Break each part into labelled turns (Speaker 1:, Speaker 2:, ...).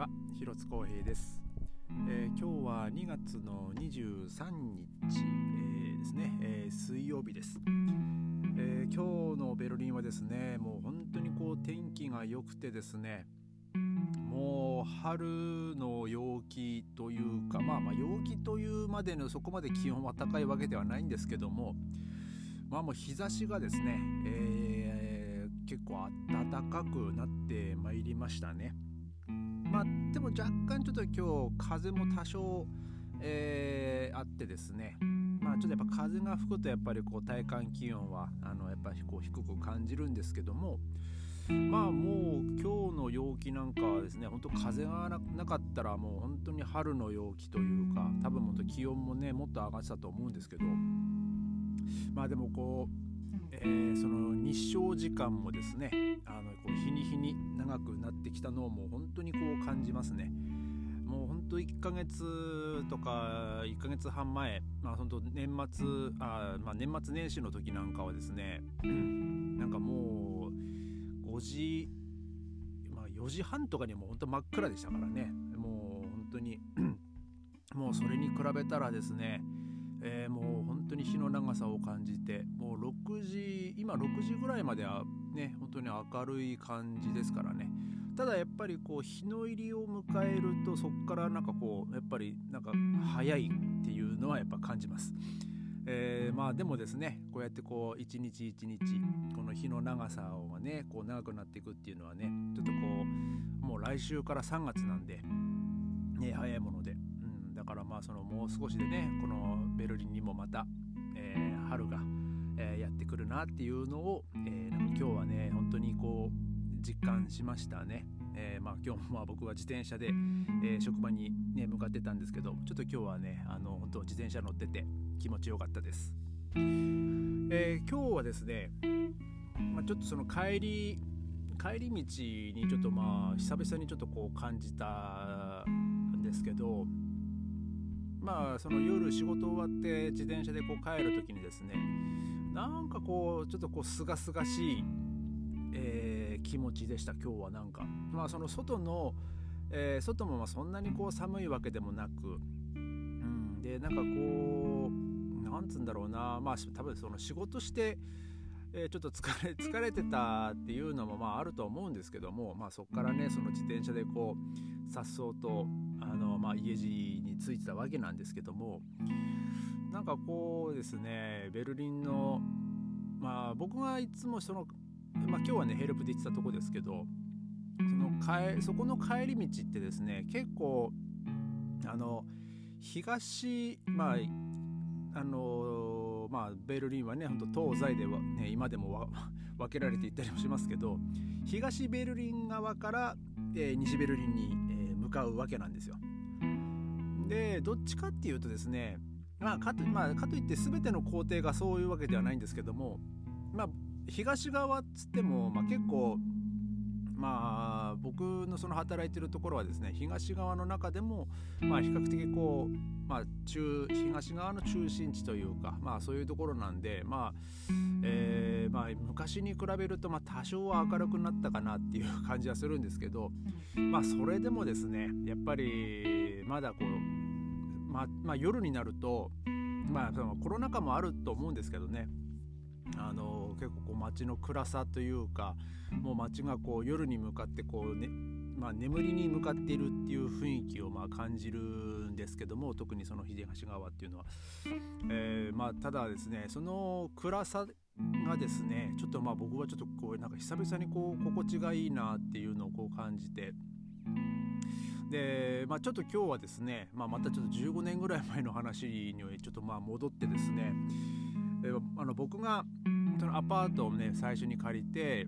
Speaker 1: は広津光平です、えー、今日は2月の23日、えー、ですね、えー、水曜日です、え今日のベルリンはですねもう本当にこう天気が良くてですねもう春の陽気というかまあまあ陽気というまでのそこまで気温は高いわけではないんですけどもまあもう日差しがですね、え、結構暖かくなってまいりましたね。まあでも若干ちょっと今日風も多少、えー、あってですね。まあちょっとやっぱ風が吹くとやっぱりこう体感気温はあのやっぱりこう低く感じるんですけどもまあもう今日の陽気なんかはですね本当風がなかったらもう本当に春の陽気というか多分本当気温もねもっと上がってたと思うんですけどまあでもこうえー、その日照時間もですねあのこう日に日に長くなってきたのをもう本当にこう感じますね。もう本当1ヶ月とか1ヶ月半前、まあ、本当年末あ、まあ、年末年始の時なんかはですねなんかもう5時、まあ、4時半とかにはも本当真っ暗でしたからねもう本当にもうそれに比べたらですねえー、もうに日の長さを感じてもう6時今6時ぐらいまではね本当に明るい感じですからねただやっぱりこう日の入りを迎えるとそこからなんかこうやっぱりなんか早いっていうのはやっぱ感じます。えー、まあでもですねこうやってこう一日一日この日の長さがねこう長くなっていくっていうのはねちょっとこうもう来週から3月なんでね早いものでだからまあそのもう少しでねこのベルリンにもまた、春が、えー、やってくるなっていうのを、えー、なんか今日はね本当にこう実感しましたね。えー、まあ、今日もまあ僕は自転車で、えー、職場に、ね、向かってたんですけどちょっと今日はねあの本当自転車乗ってて気持ちよかったです。えー、今日はですね、まあ、ちょっとその帰り帰り道にちょっとまあ久々にちょっとこう感じたんですけどまあその夜仕事終わって自転車でこう帰る時にですねなんかこうちょっとこうすがすがしい、えー、気持ちでした今日はなんか。まあその外の、えー、外もまあそんなにこう寒いわけでもなく、うん、でなんかこうなんつうんだろうな。まあ多分その仕事してえー、ちょっと疲れ 疲れてたっていうのもまああると思うんですけども、まあ、そこからねその自転車でこうさっそうとあの、まあ、家路に着いてたわけなんですけどもなんかこうですねベルリンのまあ僕がいつもその、まあ、今日はねヘルプで行ってたとこですけどその帰そこの帰り道ってですね結構あの東まああのまあ、ベルリンはねほんと東西では、ね、今でも分けられていったりもしますけど東ベルリン側から、えー、西ベルリンに、え、向かうわけなんですよ。でどっちかっていうとですね、まあ、かとまあ、かといって全ての工程がそういうわけではないんですけども、まあ、東側っつっても、まあ、結構まあ僕のその働いてるところはですね東側の中でもまあ比較的こうまあ中東側の中心地というかまあそういうところなんでまあ、えー、まあ昔に比べるとまあ多少は明るくなったかなっていう感じはするんですけどまあそれでもですねやっぱりまだこうまあ、まあ、夜になるとまあそのコロナ禍もあると思うんですけどね。あの結構こう街の暗さというかもう街がこう夜に向かってこうねまあ、眠りに向かっているっていう雰囲気をまあ感じるんですけども特にその秀橋川っていうのは、えー、まあただですねその暗さがですねちょっとまあ僕はちょっとこうなんか久々にこう心地がいいなっていうのをこう感じて。で、まあ、ちょっと今日はですね、まあ、またちょっと15年ぐらい前の話にちょっとまあ戻ってですねあの僕がそのアパートをね最初に借りて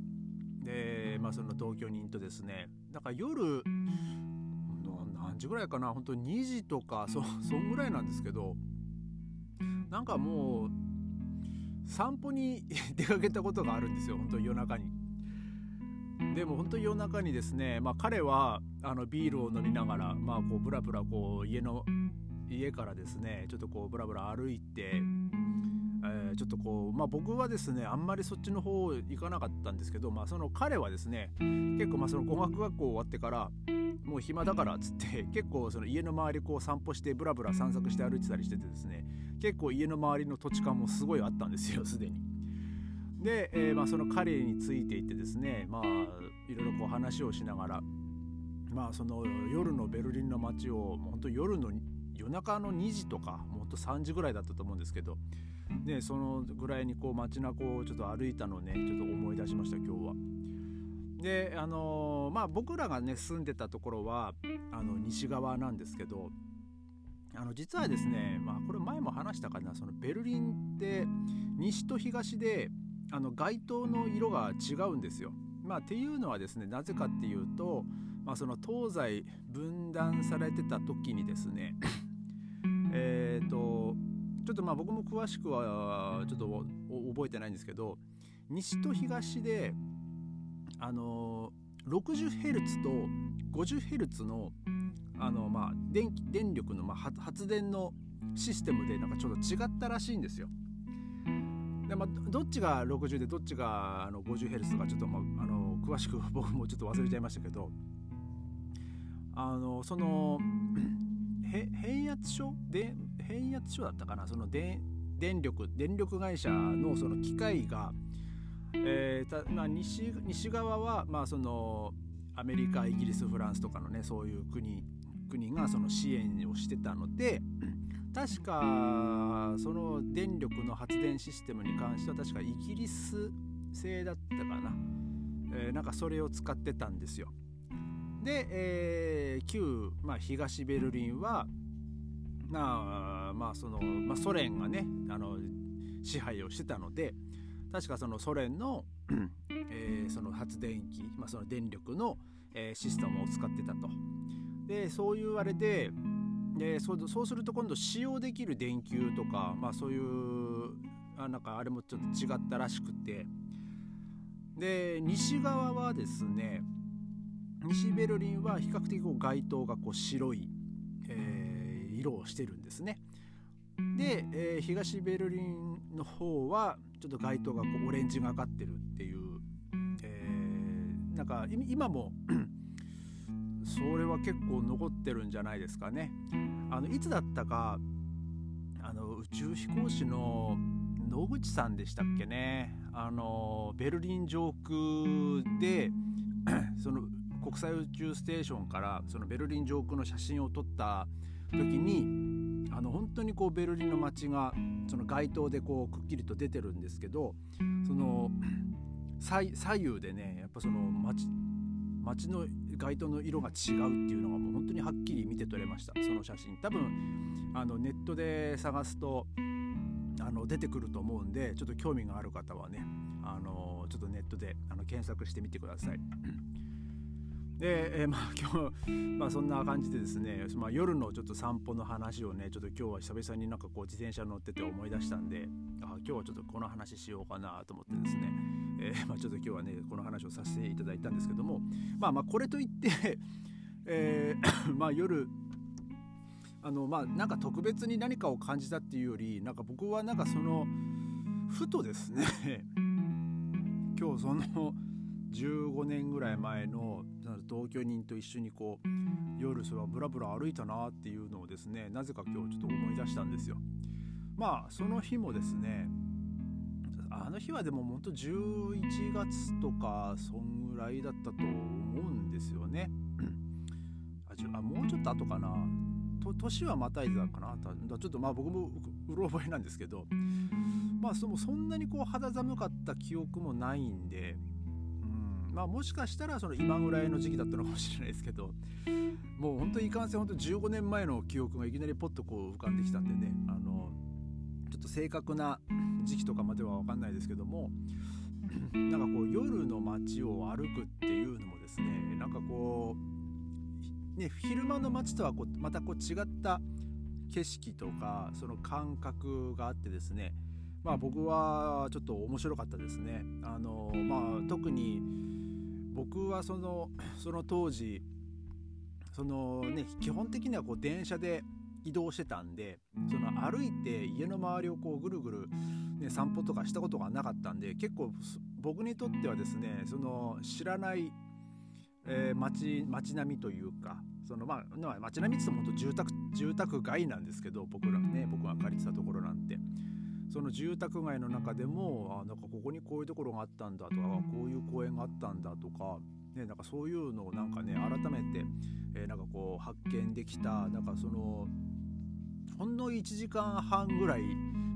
Speaker 1: で、まあ、その同居人とですねだから夜何時ぐらいかな本当2時とかそそんぐらいなんですけどなんかもう散歩に出かけたことがあるんですよ本当夜中に。でも本当に夜中にですね、まあ、彼はあのビールを飲みながら、まあ、こうブラブラこう家の家からですねちょっとこうブラブラ歩いてえー、ちょっとこう、まあ、僕はですねあんまりそっちの方行かなかったんですけど、まあ、その彼はですね結構まあその語学学校終わってからもう暇だからっつって結構その家の周りこう散歩してブラブラ散策して歩いてたりしててですね結構家の周りの土地感もすごいあったんですよすでに。で、えー、まあ、その彼についていってですねまあいろいろこう話をしながらまあその夜のベルリンの街を本当夜の夜中の2時とかもっと3時ぐらいだったと思うんですけどでそのぐらいにこう街中をちょっと歩いたのをねちょっと思い出しました今日は。であのー、まあ僕らがね住んでたところはあの西側なんですけどあの実はですねまあこれ前も話したかなそのベルリンって西と東であの街灯の色が違うんですよ。まあ、っていうのはですねなぜかっていうと、まあ、その東西分断されてた時にですね えっ、とちょっとまあ僕も詳しくはちょっと覚えてないんですけど西と東であの 60Hz と 50Hz のあのまあ電気電力のまあ発電のシステムでなんかちょっと違ったらしいんですよ。でまあ、どっちが60でどっちがあの 50Hz とかちょっと、まあ、あの詳しく 僕もちょっと忘れちゃいましたけどあのその 変圧所で変圧所だったかなその電力電力会社のその機械が、えーたまあ西、西側は、まあ、そのアメリカイギリスフランスとかのねそういう国国がその支援をしてたので確かその電力の発電システムに関しては確かイギリス製だったかな、えー、なんかそれを使ってたんですよ。で、えー、旧、まあ、東ベルリンはまあまあその、まあ、ソ連がねあの支配をしてたので確かそのソ連のえー、その発電機、まあ、その電力の、えー、システムを使ってたと。でそういうあれででそうそうすると今度使用できる電球とか、まあ、そういうあなんかあれもちょっと違ったらしくてで西側はですね西ベルリンは比較的こう街灯がこう白い、えー、色をしてるんですね。で、えー、東ベルリンの方はちょっと街灯がこうオレンジがかってるっていう、えー、なんか今もそれは結構残ってるんじゃないですかね。あのいつだったかあの宇宙飛行士の野口さんでしたっけねあのベルリン上空で その国際宇宙ステーションからそのベルリン上空の写真を撮った時にあの本当にこうベルリンの街がその街灯でこうくっきりと出てるんですけどその左右でねやっぱその街街の街灯の色が違うっていうのがもう本当にはっきり見て取れました。その写真。多分あのネットで探すとあの出てくると思うんでちょっと興味がある方はねあのちょっとネットであの検索してみてください。で、えー、まあ 今日、まあ、そんな感じでですね、まあ、夜のちょっと散歩の話をねちょっと今日は久々になんかこう自転車乗ってて思い出したんであ今日はちょっとこの話しようかなと思ってですね、えー、まあ、ちょっと今日はねこの話をさせていただいたんですけどもまあまあこれといって えー、まあ夜あのまあなんか特別に何かを感じたっていうよりなんか僕はなんかそのふとですね 今日その15年ぐらい前の同居人と一緒にこう夜それはブラブラ歩いたなっていうのをですねなぜか今日ちょっと思い出したんですよ。まあその日もですねあの日はでも本当11月とかそんぐらいだったと思うんですよね。あもうちょっと後かな。と年はまたいでたかなちょっとまあ僕も うろ覚えなんですけど。まあそのそんなにこう肌寒かった記憶もないんで。うんまあ、もしかしたらその今ぐらいの時期だったのかもしれないですけど。もう本当にいかんせん本当15年前の記憶がいきなりポッとこう浮かんできたんでね。あのちょっと正確な時期とかまでは分かんないですけどもなんかこう夜の街を歩くっていうのもですねなんかこう、ね、昼間の街とはこうまたこう違った景色とかその感覚があってですねまあ僕はちょっと面白かったですね。あのまあ特に僕はそのその当時そのね基本的にはこう電車で移動してたんでその歩いて家の周りをこうぐるぐる、ね、散歩とかしたことがなかったんで結構僕にとってはですねその知らないえー、街街並みというかそのまあ街並みって言っても住宅住宅街なんですけど僕らね僕が借りてたところなんて。その住宅街の中でもあなんかここにこういうところがあったんだとかこういう公園があったんだとか,、ね、なんかそういうのをなんかね改めて、えー、なんかこう発見できたなんかそのほんの1時間半ぐらい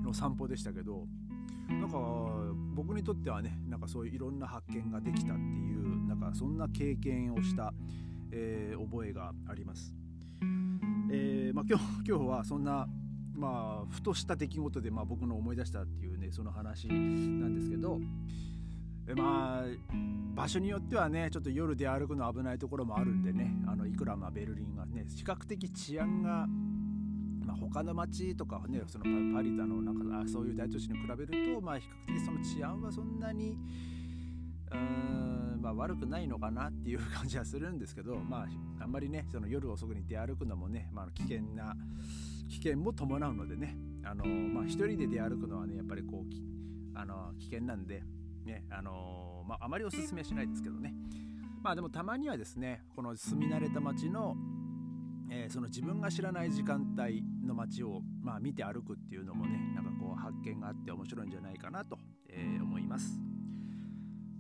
Speaker 1: の散歩でしたけどなんか僕にとってはねなんかそういういろんな発見ができたっていうなんかそんな経験をした、えー、覚えがあります。えーまあ、今日今日はそんなまあふとした出来事で、まあ、僕の思い出したっていうねその話なんですけどまあ場所によってはねちょっと夜で歩くの危ないところもあるんでねあのいくらまベルリンがね比較的治安が、まあ、他の街とかねそのパリだのなんかあそういう大都市に比べると、まあ、比較的その治安はそんなにうーん、まあ、悪くないのかなっていう感じはするんですけど、まあ、あんまりねその夜遅くに出歩くのもね、まあ、危険な危険も伴うのでねあの、まあ、一人で出歩くのはねやっぱりこうあの危険なんで、ねあのまあ、あまりおすすめしないですけどね。まあでもたまにはですねこの住み慣れた街の、えー、その自分が知らない時間帯の街を、まあ、見て歩くっていうのもねなんかこう発見があって面白いんじゃないかなと、えー、思います、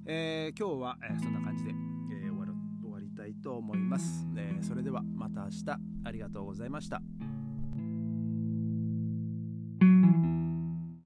Speaker 1: えー、今日は、えー、そんな感じで、えー、終わる終わりたいと思います、えー、それではまた明日。ありがとうございました。